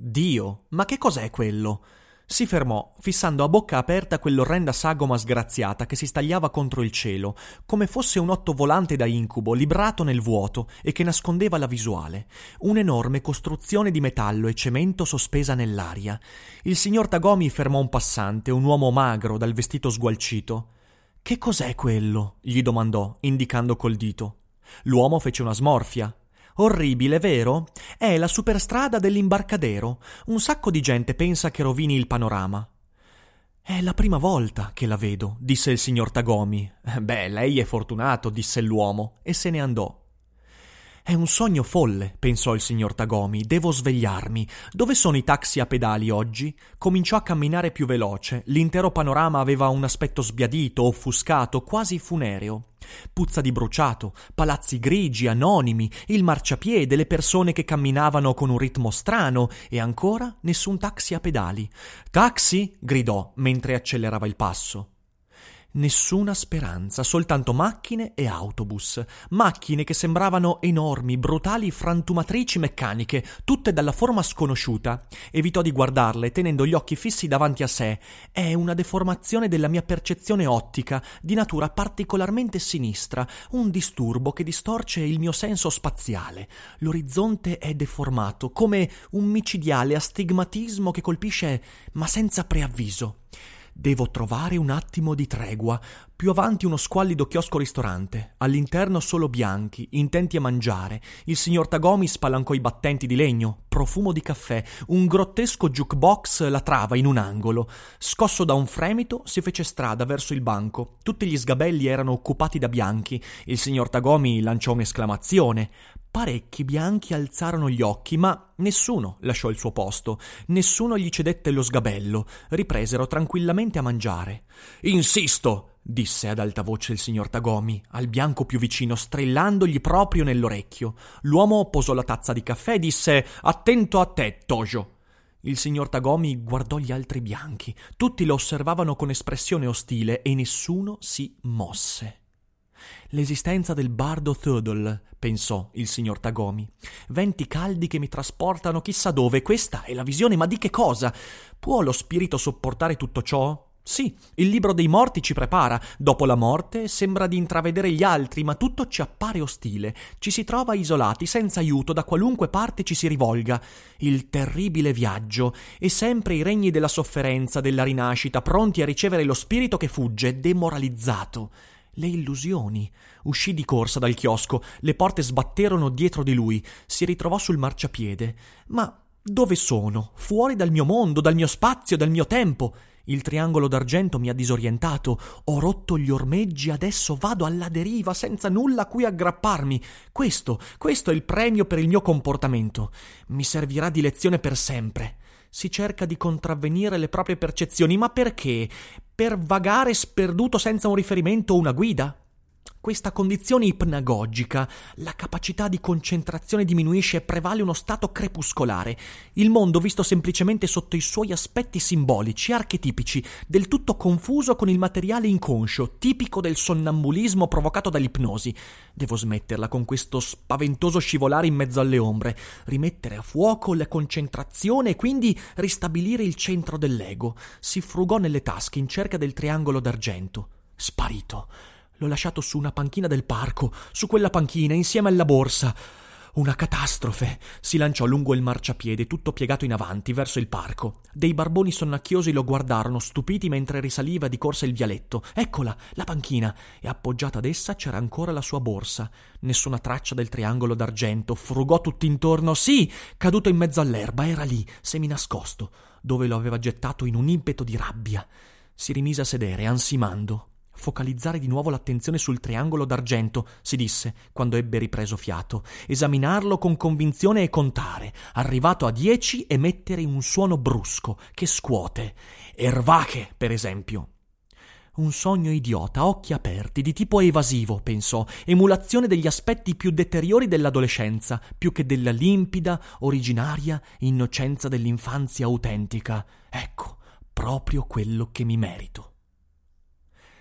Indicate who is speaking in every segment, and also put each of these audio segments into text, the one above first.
Speaker 1: Dio, ma che cos'è quello? Si fermò, fissando a bocca aperta quell'orrenda sagoma sgraziata che si stagliava contro il cielo, come fosse un otto volante da incubo, librato nel vuoto e che nascondeva la visuale. Un'enorme costruzione di metallo e cemento sospesa nell'aria. Il signor Tagomi fermò un passante, un uomo magro, dal vestito sgualcito. Che cos'è quello? gli domandò, indicando col dito. L'uomo fece una smorfia. Orribile, vero? È la superstrada dell'imbarcadero. Un sacco di gente pensa che rovini il panorama. È la prima volta che la vedo, disse il signor Tagomi. Beh, lei è fortunato, disse l'uomo, e se ne andò. È un sogno folle, pensò il signor Tagomi. Devo svegliarmi. Dove sono i taxi a pedali oggi? Cominciò a camminare più veloce. L'intero panorama aveva un aspetto sbiadito, offuscato, quasi funereo. Puzza di bruciato, palazzi grigi, anonimi, il marciapiede, le persone che camminavano con un ritmo strano e ancora nessun taxi a pedali. Taxi? gridò mentre accelerava il passo. Nessuna speranza, soltanto macchine e autobus. Macchine che sembravano enormi, brutali frantumatrici meccaniche, tutte dalla forma sconosciuta. Evitò di guardarle, tenendo gli occhi fissi davanti a sé. È una deformazione della mia percezione ottica, di natura particolarmente sinistra, un disturbo che distorce il mio senso spaziale. L'orizzonte è deformato, come un micidiale astigmatismo che colpisce, ma senza preavviso. Devo trovare un attimo di tregua. Più avanti uno squallido chiosco ristorante, all'interno solo bianchi, intenti a mangiare. Il signor Tagomi spalancò i battenti di legno, profumo di caffè, un grottesco jukebox latrava in un angolo. Scosso da un fremito, si fece strada verso il banco. Tutti gli sgabelli erano occupati da bianchi. Il signor Tagomi lanciò un'esclamazione. Parecchi bianchi alzarono gli occhi, ma nessuno lasciò il suo posto, nessuno gli cedette lo sgabello, ripresero tranquillamente a mangiare. Insisto, disse ad alta voce il signor Tagomi, al bianco più vicino, strillandogli proprio nell'orecchio. L'uomo posò la tazza di caffè e disse Attento a te, Tojo. Il signor Tagomi guardò gli altri bianchi. Tutti lo osservavano con espressione ostile e nessuno si mosse. L'esistenza del bardo Thödel, pensò il signor Tagomi. Venti caldi che mi trasportano chissà dove. Questa è la visione, ma di che cosa? Può lo spirito sopportare tutto ciò? Sì, il libro dei morti ci prepara. Dopo la morte sembra di intravedere gli altri, ma tutto ci appare ostile. Ci si trova isolati, senza aiuto, da qualunque parte ci si rivolga. Il terribile viaggio, e sempre i regni della sofferenza, della rinascita, pronti a ricevere lo spirito che fugge, demoralizzato le illusioni. Uscì di corsa dal chiosco, le porte sbatterono dietro di lui, si ritrovò sul marciapiede. Ma dove sono? Fuori dal mio mondo, dal mio spazio, dal mio tempo. Il triangolo d'argento mi ha disorientato, ho rotto gli ormeggi, adesso vado alla deriva senza nulla a cui aggrapparmi. Questo, questo è il premio per il mio comportamento. Mi servirà di lezione per sempre. Si cerca di contravvenire le proprie percezioni, ma perché? Per vagare sperduto senza un riferimento o una guida? Questa condizione ipnagogica, la capacità di concentrazione diminuisce e prevale uno stato crepuscolare, il mondo visto semplicemente sotto i suoi aspetti simbolici, archetipici, del tutto confuso con il materiale inconscio, tipico del sonnambulismo provocato dall'ipnosi. Devo smetterla con questo spaventoso scivolare in mezzo alle ombre, rimettere a fuoco la concentrazione e quindi ristabilire il centro dell'ego. Si frugò nelle tasche in cerca del triangolo d'argento. Sparito. L'ho lasciato su una panchina del parco, su quella panchina, insieme alla borsa. Una catastrofe! Si lanciò lungo il marciapiede, tutto piegato in avanti, verso il parco. Dei barboni sonnacchiosi lo guardarono, stupiti mentre risaliva di corsa il vialetto. Eccola, la panchina! E appoggiata ad essa c'era ancora la sua borsa. Nessuna traccia del triangolo d'argento. Frugò tutt'intorno. Sì! Caduto in mezzo all'erba, era lì, seminascosto, dove lo aveva gettato in un impeto di rabbia. Si rimise a sedere, ansimando focalizzare di nuovo l'attenzione sul triangolo d'argento, si disse quando ebbe ripreso fiato, esaminarlo con convinzione e contare, arrivato a dieci emettere un suono brusco che scuote. Ervache, per esempio. Un sogno idiota, occhi aperti, di tipo evasivo, pensò, emulazione degli aspetti più deteriori dell'adolescenza, più che della limpida, originaria innocenza dell'infanzia autentica. Ecco, proprio quello che mi merito.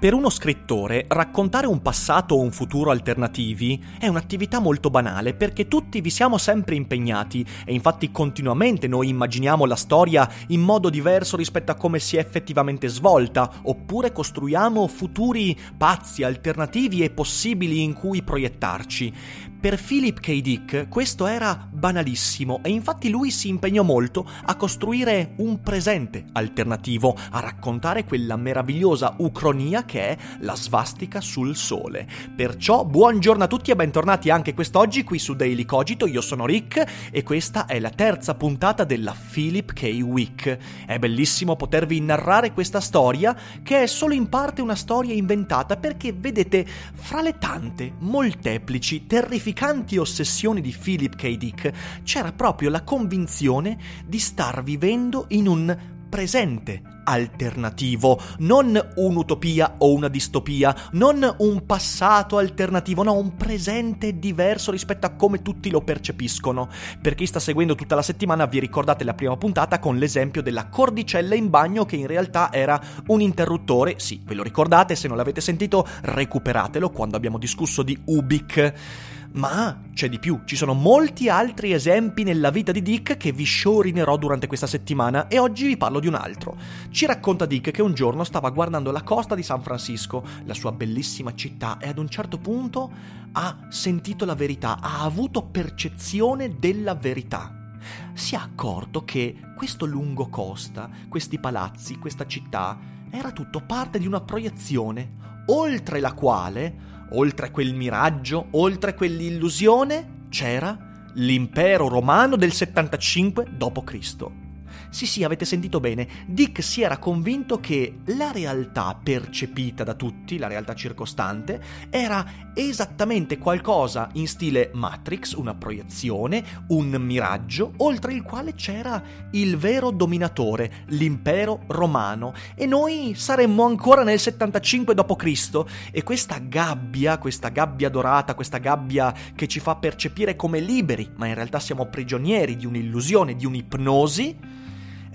Speaker 1: Per uno scrittore, raccontare un passato o un futuro alternativi è un'attività molto banale perché tutti vi siamo sempre impegnati e infatti continuamente noi immaginiamo la storia in modo diverso rispetto a come si è effettivamente svolta, oppure costruiamo futuri pazzi, alternativi e possibili in cui proiettarci. Per Philip K. Dick questo era banalissimo e infatti lui si impegnò molto a costruire un presente alternativo, a raccontare quella meravigliosa ucronia che è la svastica sul sole. Perciò buongiorno a tutti e bentornati anche quest'oggi qui su Daily Cogito, io sono Rick e questa è la terza puntata della Philip K. Week. È bellissimo potervi narrare questa storia che è solo in parte una storia inventata perché vedete fra le tante, molteplici, terrificanti terrificanti ossessioni di Philip K. Dick c'era proprio la convinzione di star vivendo in un presente alternativo, non un'utopia o una distopia, non un passato alternativo, no, un presente diverso rispetto a come tutti lo percepiscono. Per chi sta seguendo tutta la settimana vi ricordate la prima puntata con l'esempio della cordicella in bagno che in realtà era un interruttore, sì, ve lo ricordate, se non l'avete sentito recuperatelo quando abbiamo discusso di Ubik. Ma c'è di più, ci sono molti altri esempi nella vita di Dick che vi sciorinerò durante questa settimana e oggi vi parlo di un altro. Ci racconta Dick che un giorno stava guardando la costa di San Francisco, la sua bellissima città, e ad un certo punto ha sentito la verità, ha avuto percezione della verità. Si è accorto che questo lungo costa, questi palazzi, questa città, era tutto parte di una proiezione, oltre la quale oltre quel miraggio, oltre quell'illusione, c'era l'impero romano del 75 d.C. Sì, sì, avete sentito bene. Dick si era convinto che la realtà percepita da tutti, la realtà circostante, era esattamente qualcosa in stile Matrix, una proiezione, un miraggio, oltre il quale c'era il vero dominatore, l'impero romano. E noi saremmo ancora nel 75 d.C. e questa gabbia, questa gabbia dorata, questa gabbia che ci fa percepire come liberi, ma in realtà siamo prigionieri di un'illusione, di un'ipnosi,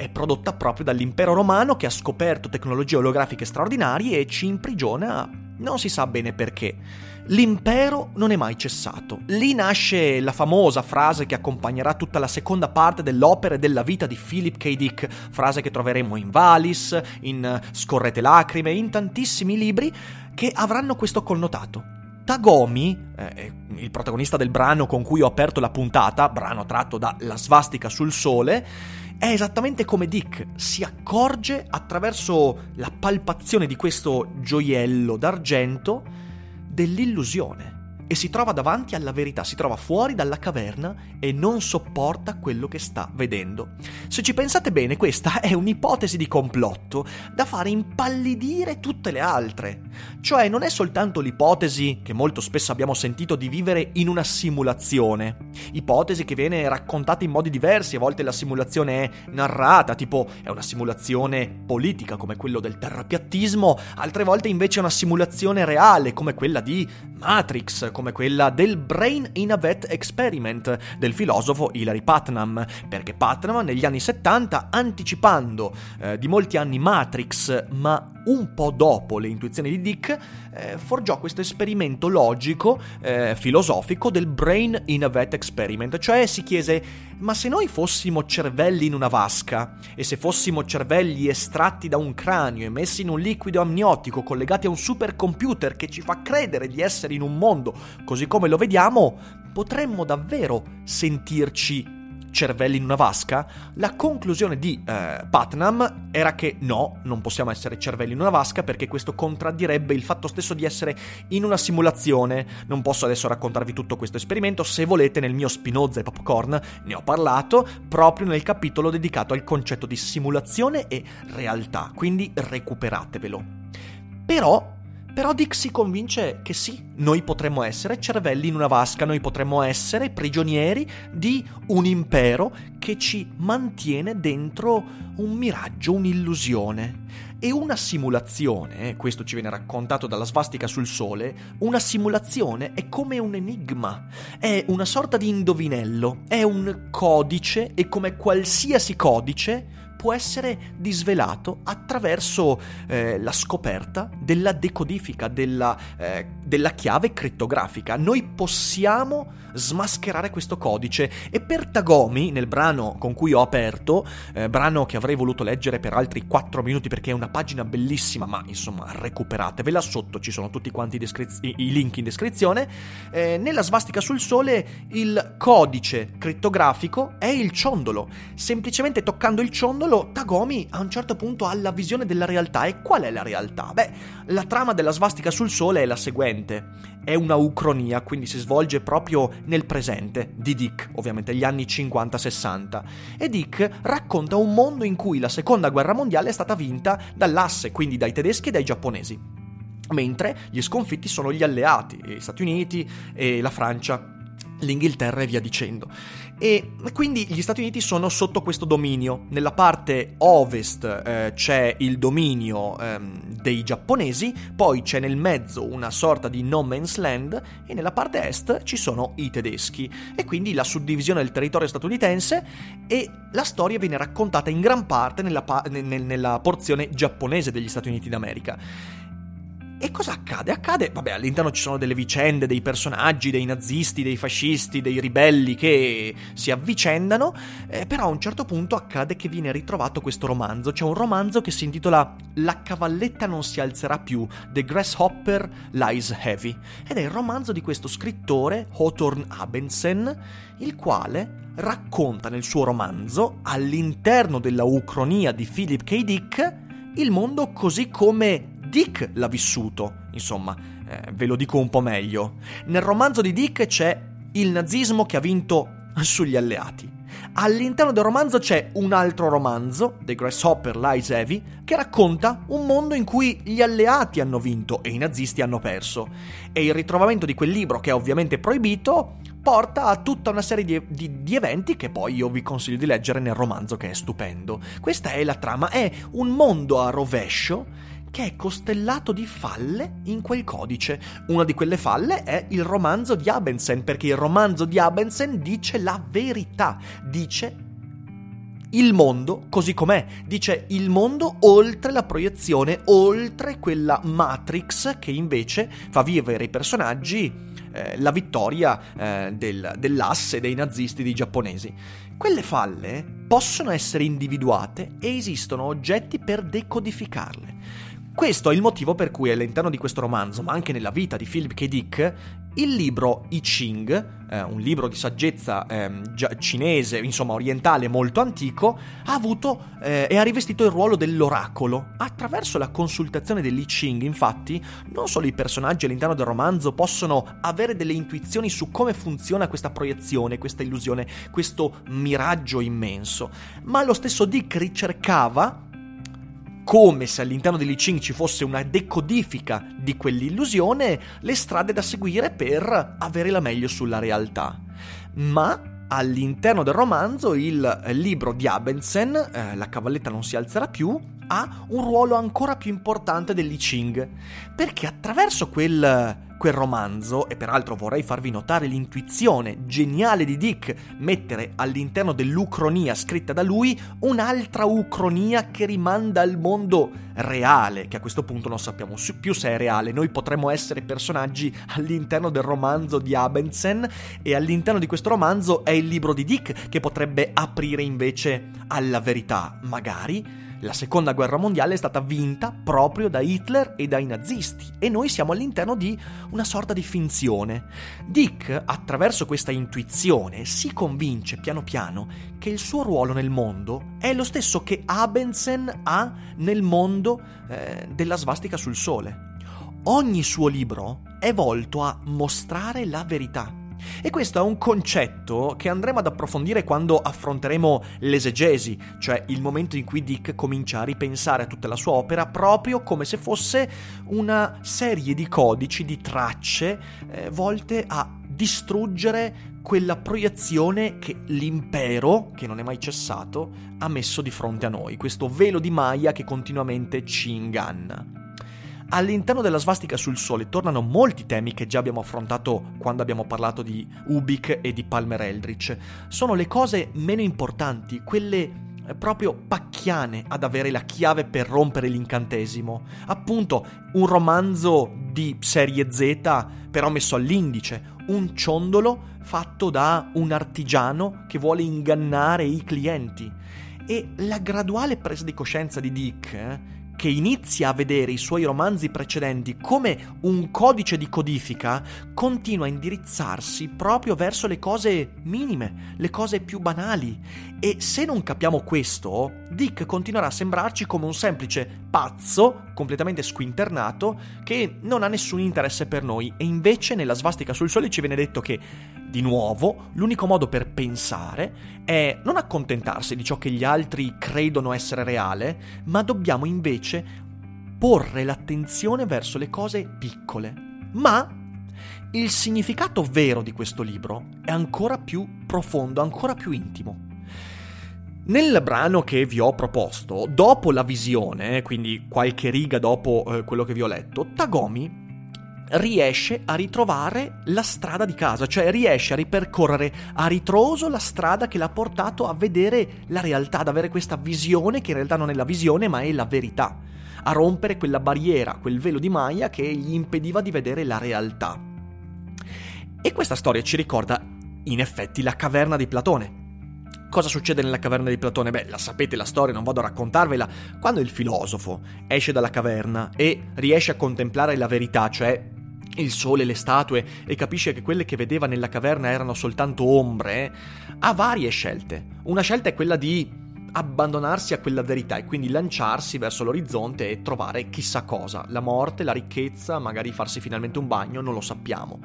Speaker 1: è prodotta proprio dall'impero romano che ha scoperto tecnologie olografiche straordinarie e ci imprigiona non si sa bene perché. L'impero non è mai cessato. Lì nasce la famosa frase che accompagnerà tutta la seconda parte dell'opera e della vita di Philip K. Dick, frase che troveremo in Valis, in Scorrete lacrime, in tantissimi libri che avranno questo connotato. Tagomi, eh, il protagonista del brano con cui ho aperto la puntata, brano tratto da La svastica sul sole, è esattamente come Dick si accorge attraverso la palpazione di questo gioiello d'argento dell'illusione e si trova davanti alla verità, si trova fuori dalla caverna e non sopporta quello che sta vedendo. Se ci pensate bene, questa è un'ipotesi di complotto da fare impallidire tutte le altre. Cioè non è soltanto l'ipotesi che molto spesso abbiamo sentito di vivere in una simulazione, ipotesi che viene raccontata in modi diversi, a volte la simulazione è narrata, tipo è una simulazione politica come quello del terrapiattismo, altre volte invece è una simulazione reale come quella di Matrix, come quella del Brain in a Vet Experiment del filosofo Hilary Putnam, perché Putnam negli anni 70, anticipando eh, di molti anni Matrix, ma un po' dopo le intuizioni di Dick, eh, forgiò questo esperimento logico, eh, filosofico del Brain in a Vat Experiment, cioè si chiese ma se noi fossimo cervelli in una vasca e se fossimo cervelli estratti da un cranio e messi in un liquido amniotico collegati a un supercomputer che ci fa credere di essere in un mondo così come lo vediamo, potremmo davvero sentirci cervelli in una vasca? La conclusione di eh, Putnam era che no, non possiamo essere cervelli in una vasca perché questo contraddirebbe il fatto stesso di essere in una simulazione. Non posso adesso raccontarvi tutto questo esperimento, se volete nel mio Spinoza e Popcorn ne ho parlato proprio nel capitolo dedicato al concetto di simulazione e realtà, quindi recuperatevelo. Però però Dick si convince che sì, noi potremmo essere cervelli in una vasca, noi potremmo essere prigionieri di un impero che ci mantiene dentro un miraggio, un'illusione. E una simulazione, eh, questo ci viene raccontato dalla svastica sul sole, una simulazione è come un enigma, è una sorta di indovinello, è un codice e come qualsiasi codice può essere disvelato attraverso eh, la scoperta della decodifica, della, eh, della chiave crittografica. Noi possiamo smascherare questo codice. E per Tagomi, nel brano con cui ho aperto, eh, brano che avrei voluto leggere per altri 4 minuti perché è una pagina bellissima, ma insomma recuperatevela sotto, ci sono tutti quanti i, descriz- i link in descrizione, eh, nella svastica sul sole il codice crittografico è il ciondolo, semplicemente toccando il ciondolo solo Tagomi a un certo punto ha la visione della realtà. E qual è la realtà? Beh, la trama della svastica sul sole è la seguente. È una ucronia, quindi si svolge proprio nel presente di Dick, ovviamente gli anni 50-60. E Dick racconta un mondo in cui la seconda guerra mondiale è stata vinta dall'asse, quindi dai tedeschi e dai giapponesi. Mentre gli sconfitti sono gli alleati, gli Stati Uniti e la Francia l'Inghilterra e via dicendo. E quindi gli Stati Uniti sono sotto questo dominio. Nella parte ovest eh, c'è il dominio ehm, dei giapponesi, poi c'è nel mezzo una sorta di no man's land e nella parte est ci sono i tedeschi. E quindi la suddivisione del territorio statunitense e la storia viene raccontata in gran parte nella, pa- nella porzione giapponese degli Stati Uniti d'America. E cosa accade? Accade, vabbè, all'interno ci sono delle vicende, dei personaggi, dei nazisti, dei fascisti, dei ribelli che si avvicendano, eh, però a un certo punto accade che viene ritrovato questo romanzo. C'è un romanzo che si intitola La cavalletta non si alzerà più, The Grasshopper Lies Heavy, ed è il romanzo di questo scrittore, Hawthorne Abensen, il quale racconta nel suo romanzo, all'interno della ucronia di Philip K. Dick, il mondo così come Dick l'ha vissuto, insomma, eh, ve lo dico un po' meglio. Nel romanzo di Dick c'è il nazismo che ha vinto sugli alleati. All'interno del romanzo c'è un altro romanzo, The Grasshopper Lies Heavy, che racconta un mondo in cui gli alleati hanno vinto e i nazisti hanno perso. E il ritrovamento di quel libro, che è ovviamente proibito, porta a tutta una serie di, di, di, eventi che poi io vi consiglio di leggere nel romanzo che è stupendo. Questa è la trama, è un mondo a rovescio che è costellato di falle in quel codice. Una di quelle falle è il romanzo di Abensen, perché il romanzo di Abensen dice la verità, dice il mondo così com'è, dice il mondo oltre la proiezione, oltre quella Matrix che invece fa vivere i personaggi eh, la vittoria eh, del, dell'asse dei nazisti dei giapponesi. Quelle falle possono essere individuate e esistono oggetti per decodificarle. Questo è il motivo per cui all'interno di questo romanzo, ma anche nella vita di Philip K. Dick, il libro I Ching, eh, un libro di saggezza eh, cinese, insomma orientale molto antico, ha avuto eh, e ha rivestito il ruolo dell'oracolo. Attraverso la consultazione dell'I Ching, infatti, non solo i personaggi all'interno del romanzo possono avere delle intuizioni su come funziona questa proiezione, questa illusione, questo miraggio immenso, ma lo stesso Dick ricercava come se all'interno di Li Ching ci fosse una decodifica di quell'illusione, le strade da seguire per avere la meglio sulla realtà. Ma all'interno del romanzo il libro di Abensen, eh, La cavalletta non si alzerà più, ha un ruolo ancora più importante dell'I Ching, perché attraverso quel quel romanzo, e peraltro vorrei farvi notare l'intuizione geniale di Dick mettere all'interno dell'ucronia scritta da lui un'altra ucronia che rimanda al mondo reale, che a questo punto non sappiamo più se è reale. Noi potremmo essere personaggi all'interno del romanzo di Abensen e all'interno di questo romanzo è il libro di Dick che potrebbe aprire invece alla verità, magari la seconda guerra mondiale è stata vinta proprio da Hitler e dai nazisti e noi siamo all'interno di una sorta di finzione. Dick, attraverso questa intuizione, si convince piano piano che il suo ruolo nel mondo è lo stesso che Abensen ha nel mondo eh, della svastica sul sole. Ogni suo libro è volto a mostrare la verità e questo è un concetto che andremo ad approfondire quando affronteremo l'esegesi, cioè il momento in cui Dick comincia a ripensare a tutta la sua opera proprio come se fosse una serie di codici, di tracce eh, volte a distruggere quella proiezione che l'impero, che non è mai cessato, ha messo di fronte a noi, questo velo di Maya che continuamente ci inganna. All'interno della svastica sul sole tornano molti temi che già abbiamo affrontato quando abbiamo parlato di Ubik e di Palmer Eldritch. Sono le cose meno importanti, quelle eh, proprio pacchiane ad avere la chiave per rompere l'incantesimo. Appunto, un romanzo di serie Z, però messo all'indice, un ciondolo fatto da un artigiano che vuole ingannare i clienti. E la graduale presa di coscienza di Dick, eh, che inizia a vedere i suoi romanzi precedenti come un codice di codifica, continua a indirizzarsi proprio verso le cose minime, le cose più banali. E se non capiamo questo, Dick continuerà a sembrarci come un semplice pazzo, completamente squinternato, che non ha nessun interesse per noi. E invece nella svastica sul sole ci viene detto che di nuovo, l'unico modo per pensare è non accontentarsi di ciò che gli altri credono essere reale, ma dobbiamo invece porre l'attenzione verso le cose piccole. Ma il significato vero di questo libro è ancora più profondo, ancora più intimo. Nel brano che vi ho proposto, dopo la visione, quindi qualche riga dopo eh, quello che vi ho letto, Tagomi riesce a ritrovare la strada di casa, cioè riesce a ripercorrere a ritroso la strada che l'ha portato a vedere la realtà, ad avere questa visione che in realtà non è la visione ma è la verità, a rompere quella barriera, quel velo di Maya che gli impediva di vedere la realtà. E questa storia ci ricorda in effetti la caverna di Platone. Cosa succede nella caverna di Platone? Beh, la sapete la storia, non vado a raccontarvela. Quando il filosofo esce dalla caverna e riesce a contemplare la verità, cioè il sole, le statue e capisce che quelle che vedeva nella caverna erano soltanto ombre, ha varie scelte. Una scelta è quella di abbandonarsi a quella verità e quindi lanciarsi verso l'orizzonte e trovare chissà cosa, la morte, la ricchezza, magari farsi finalmente un bagno, non lo sappiamo.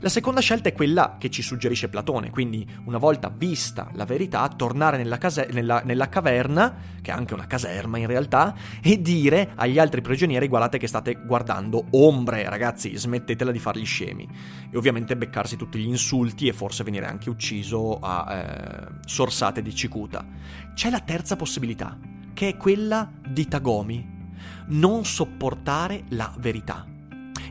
Speaker 1: La seconda scelta è quella che ci suggerisce Platone, quindi una volta vista la verità, tornare nella, case- nella, nella caverna, che è anche una caserma in realtà, e dire agli altri prigionieri guardate che state guardando ombre, ragazzi, smettetela di fargli scemi. E ovviamente beccarsi tutti gli insulti e forse venire anche ucciso a eh, sorsate di cicuta. C'è la terza possibilità, che è quella di Tagomi, non sopportare la verità.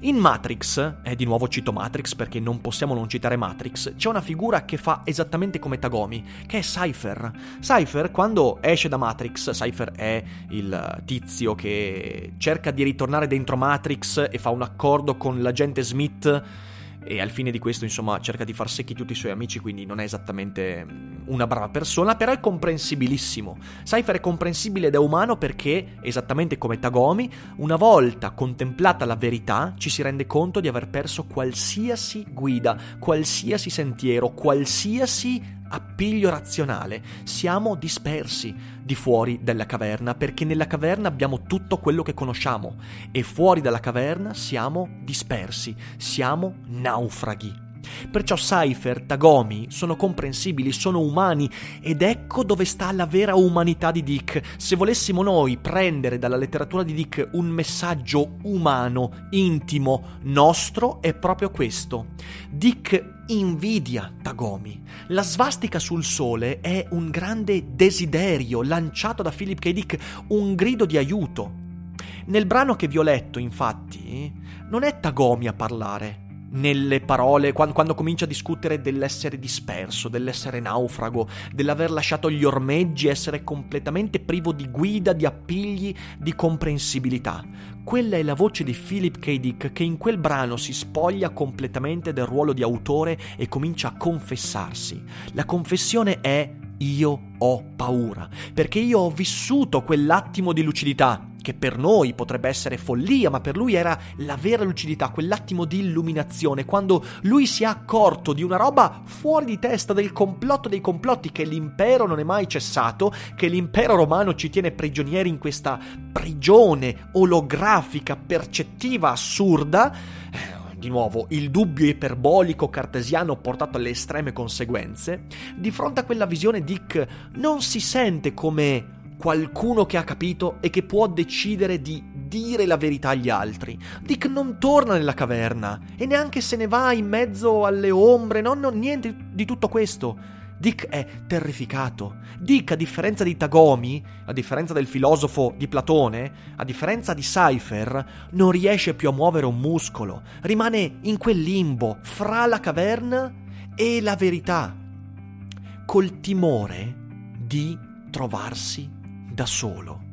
Speaker 1: In Matrix, e di nuovo cito Matrix perché non possiamo non citare Matrix, c'è una figura che fa esattamente come Tagomi, che è Cypher. Cypher, quando esce da Matrix, Cypher è il tizio che cerca di ritornare dentro Matrix e fa un accordo con l'agente Smith e al fine di questo insomma cerca di far secchi tutti i suoi amici quindi non è esattamente mm, una brava persona però è comprensibilissimo. Cypher è comprensibile ed è umano perché esattamente come Tagomi una volta contemplata la verità ci si rende conto di aver perso qualsiasi guida qualsiasi sentiero qualsiasi appiglio razionale, siamo dispersi di fuori dalla caverna perché nella caverna abbiamo tutto quello che conosciamo e fuori dalla caverna siamo dispersi, siamo naufraghi. Perciò Cypher, Tagomi sono comprensibili, sono umani ed ecco dove sta la vera umanità di Dick. Se volessimo noi prendere dalla letteratura di Dick un messaggio umano, intimo, nostro, è proprio questo. Dick invidia Tagomi. La svastica sul sole è un grande desiderio lanciato da Philip K. Dick, un grido di aiuto. Nel brano che vi ho letto, infatti, non è Tagomi a parlare, nelle parole, quando, quando, comincia a discutere dell'essere disperso, dell'essere naufrago, dell'aver lasciato gli ormeggi, essere completamente privo di guida, di appigli, di comprensibilità. Quella è la voce di Philip K. Dick che in quel brano si spoglia completamente del ruolo di autore e comincia a confessarsi. La confessione è io ho paura, perché io ho vissuto quell'attimo di lucidità che per noi potrebbe essere follia, ma per lui era la vera lucidità, quell'attimo di illuminazione, quando lui si è accorto di una roba fuori di testa, del complotto dei complotti, che l'impero non è mai cessato, che l'impero romano ci tiene prigionieri in questa prigione olografica, percettiva, assurda. Eh, di nuovo, il dubbio iperbolico cartesiano portato alle estreme conseguenze, di fronte a quella visione Dick non si sente come qualcuno che ha capito e che può decidere di dire la verità agli altri. Dick non torna nella caverna e neanche se ne va in mezzo alle ombre, no, no, niente di tutto questo. Dick è terrificato. Dick, a differenza di Tagomi, a differenza del filosofo di Platone, a differenza di Cypher, non riesce più a muovere un muscolo. Rimane in quel limbo fra la caverna e la verità, col timore di trovarsi da solo.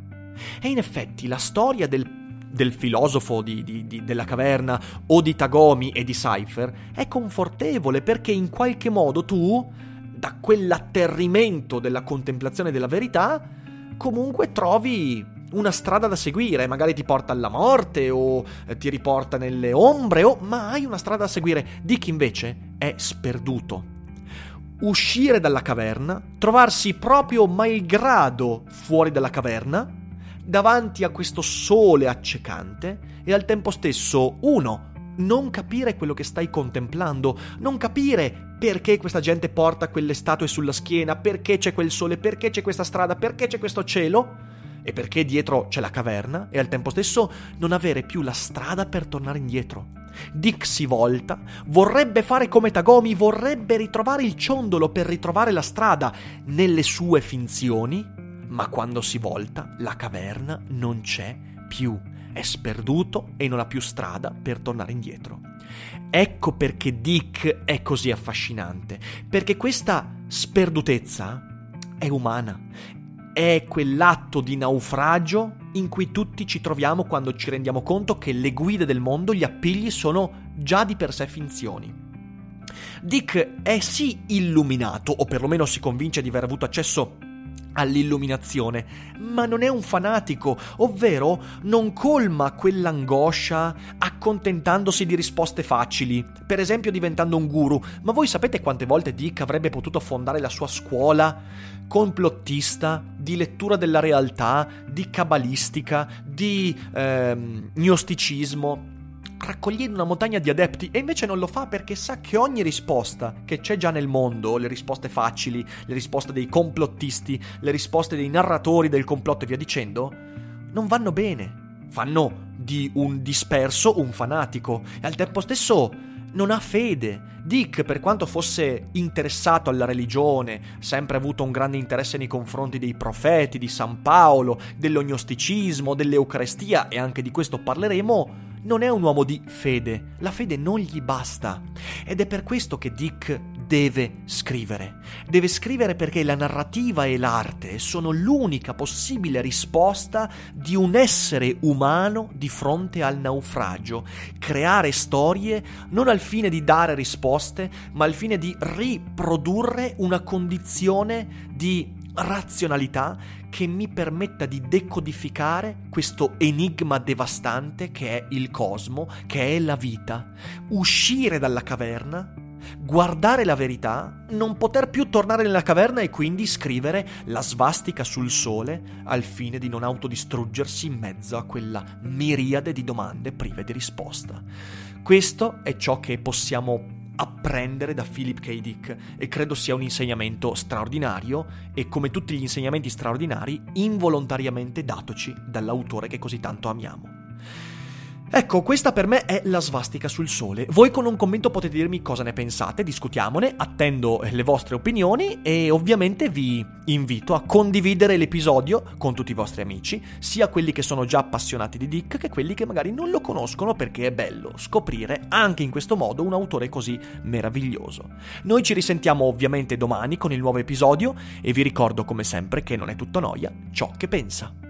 Speaker 1: E in effetti la storia del, del filosofo di, di, di, della caverna o di Tagomi e di Cypher è confortevole perché in qualche modo tu, da quell'atterrimento della contemplazione della verità, comunque trovi una strada da seguire, magari ti porta alla morte o ti riporta nelle ombre, o, ma hai una strada da seguire. Dick invece è sperduto uscire dalla caverna, trovarsi proprio malgrado fuori dalla caverna, davanti a questo sole accecante e al tempo stesso, uno, non capire quello che stai contemplando, non capire perché questa gente porta quelle statue sulla schiena, perché c'è quel sole, perché c'è questa strada, perché c'è questo cielo e perché dietro c'è la caverna e al tempo stesso non avere più la strada per tornare indietro. Dick si volta, vorrebbe fare come Tagomi, vorrebbe ritrovare il ciondolo per ritrovare la strada nelle sue finzioni, ma quando si volta la caverna non c'è più, è sperduto e non ha più strada per tornare indietro. Ecco perché Dick è così affascinante, perché questa sperdutezza è umana, è quell'atto di naufragio in cui tutti ci troviamo quando ci rendiamo conto che le guide del mondo, gli appigli sono già di per sé finzioni. Dick è sì illuminato, o perlomeno si convince di aver avuto accesso all'illuminazione, ma non è un fanatico, ovvero non colma quell'angoscia accontentandosi di risposte facili, per esempio diventando un guru. Ma voi sapete quante volte Dick avrebbe potuto fondare la sua scuola complottista di lettura della realtà, di cabalistica, di ehm, gnosticismo? Raccogliendo una montagna di adepti e invece non lo fa perché sa che ogni risposta che c'è già nel mondo, le risposte facili, le risposte dei complottisti, le risposte dei narratori del complotto e via dicendo, non vanno bene. Fanno di un disperso un fanatico e al tempo stesso non ha fede. Dick, per quanto fosse interessato alla religione, sempre avuto un grande interesse nei confronti dei profeti, di San Paolo, dell'ognosticismo, dell'Eucarestia, e anche di questo parleremo, non è un uomo di fede, la fede non gli basta. Ed è per questo che Dick deve scrivere. Deve scrivere perché la narrativa e l'arte sono l'unica possibile risposta di un essere umano di fronte al naufragio. Creare storie non al fine di dare risposte, ma al fine di riprodurre una condizione di razionalità che mi permetta di decodificare questo enigma devastante che è il cosmo, che è la vita, uscire dalla caverna, guardare la verità, non poter più tornare nella caverna e quindi scrivere la svastica sul sole al fine di non autodistruggersi in mezzo a quella miriade di domande prive di risposta. Questo è ciò che possiamo apprendere da Philip K. Dick e credo sia un insegnamento straordinario e come tutti gli insegnamenti straordinari involontariamente datoci dall'autore che così tanto amiamo. Ecco, questa per me è la svastica sul sole. Voi con un commento potete dirmi cosa ne pensate, discutiamone, attendo le vostre opinioni e ovviamente vi invito a condividere l'episodio con tutti i vostri amici, sia quelli che sono già appassionati di Dick che quelli che magari non lo conoscono perché è bello scoprire anche in questo modo un autore così meraviglioso. Noi ci risentiamo ovviamente domani con il nuovo episodio e vi ricordo come sempre che non è tutto noia ciò che pensa.